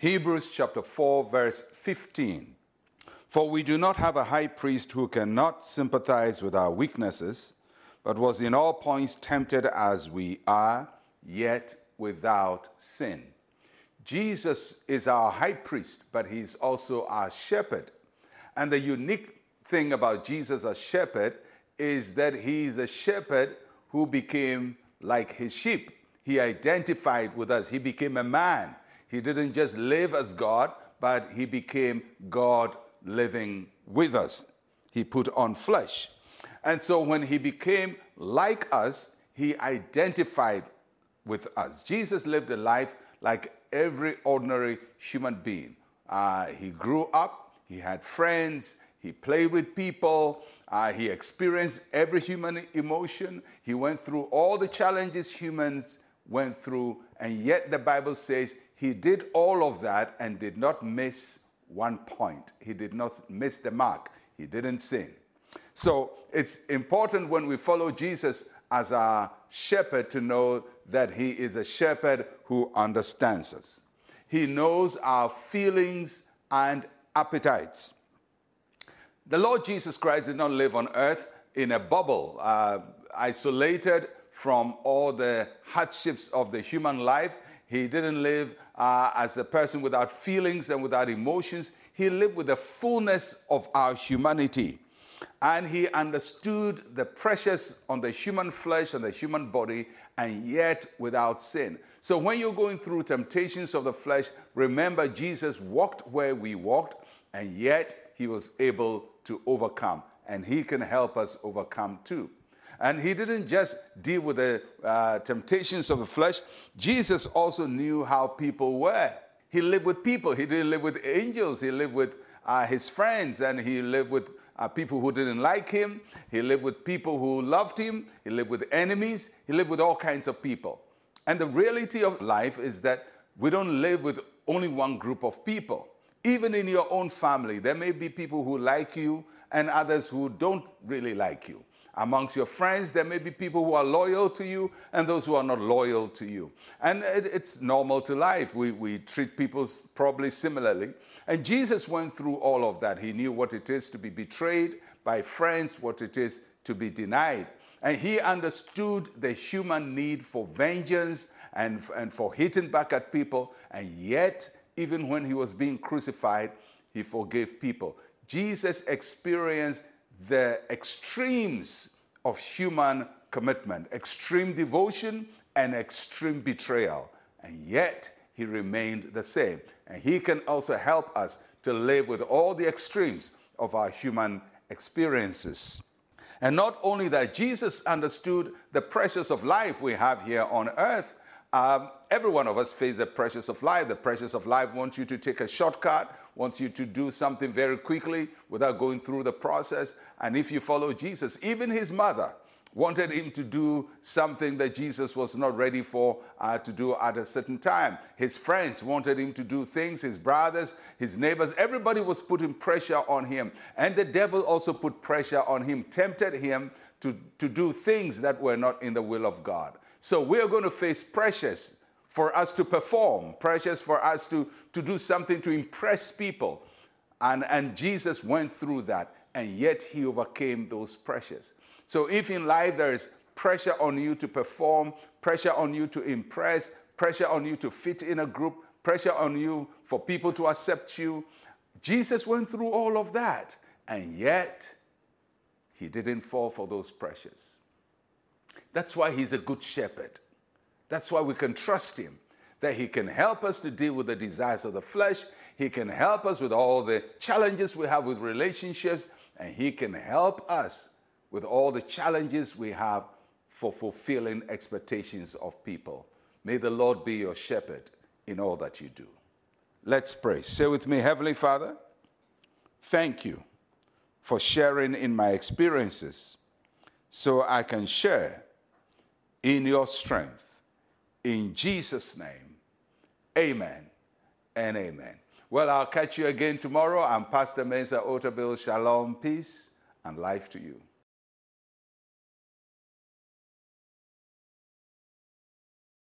Hebrews chapter 4, verse 15. For we do not have a high priest who cannot sympathize with our weaknesses, but was in all points tempted as we are, yet without sin. Jesus is our high priest, but he's also our shepherd. And the unique thing about Jesus as shepherd is that he's a shepherd who became like his sheep. He identified with us, he became a man. He didn't just live as God, but he became God living with us. He put on flesh. And so when he became like us, he identified with us. Jesus lived a life like every ordinary human being. Uh, he grew up, he had friends, he played with people, uh, he experienced every human emotion, he went through all the challenges humans went through, and yet the Bible says he did all of that and did not miss one point. He did not miss the mark. He didn't sin. So it's important when we follow Jesus as our shepherd to know that he is a shepherd who understands us. He knows our feelings and appetites. The Lord Jesus Christ did not live on earth in a bubble, uh, isolated from all the hardships of the human life. He didn't live uh, as a person without feelings and without emotions. He lived with the fullness of our humanity. And he understood the pressures on the human flesh and the human body, and yet without sin. So when you're going through temptations of the flesh, remember Jesus walked where we walked, and yet he was able to overcome. And he can help us overcome too. And he didn't just deal with the uh, temptations of the flesh, Jesus also knew how people were. He lived with people, he didn't live with angels, he lived with uh, his friends, and he lived with uh, people who didn't like him, he lived with people who loved him, he lived with enemies, he lived with all kinds of people. And the reality of life is that we don't live with only one group of people. Even in your own family, there may be people who like you and others who don't really like you. Amongst your friends, there may be people who are loyal to you and those who are not loyal to you. And it, it's normal to life. We, we treat people probably similarly. And Jesus went through all of that. He knew what it is to be betrayed by friends, what it is to be denied. And he understood the human need for vengeance and, and for hitting back at people. And yet, even when he was being crucified, he forgave people. Jesus experienced the extremes of human commitment extreme devotion and extreme betrayal. And yet, he remained the same. And he can also help us to live with all the extremes of our human experiences. And not only that, Jesus understood the pressures of life we have here on earth. Um, every one of us faces the pressures of life. The pressures of life wants you to take a shortcut, wants you to do something very quickly without going through the process. And if you follow Jesus, even his mother wanted him to do something that Jesus was not ready for uh, to do at a certain time. His friends wanted him to do things, his brothers, his neighbors, everybody was putting pressure on him. And the devil also put pressure on him, tempted him to, to do things that were not in the will of God. So we are going to face pressures for us to perform, pressures for us to, to do something to impress people. And, and Jesus went through that, and yet he overcame those pressures. So if in life there is pressure on you to perform, pressure on you to impress, pressure on you to fit in a group, pressure on you for people to accept you, Jesus went through all of that, and yet he didn't fall for those pressures. That's why he's a good shepherd. That's why we can trust Him, that He can help us to deal with the desires of the flesh. He can help us with all the challenges we have with relationships, and He can help us with all the challenges we have for fulfilling expectations of people. May the Lord be your shepherd in all that you do. Let's pray. Say with me, Heavenly Father, thank you for sharing in my experiences so I can share in your strength. In Jesus' name, amen and amen. Well, I'll catch you again tomorrow. I'm Pastor Mensa Otabil. Shalom, peace, and life to you.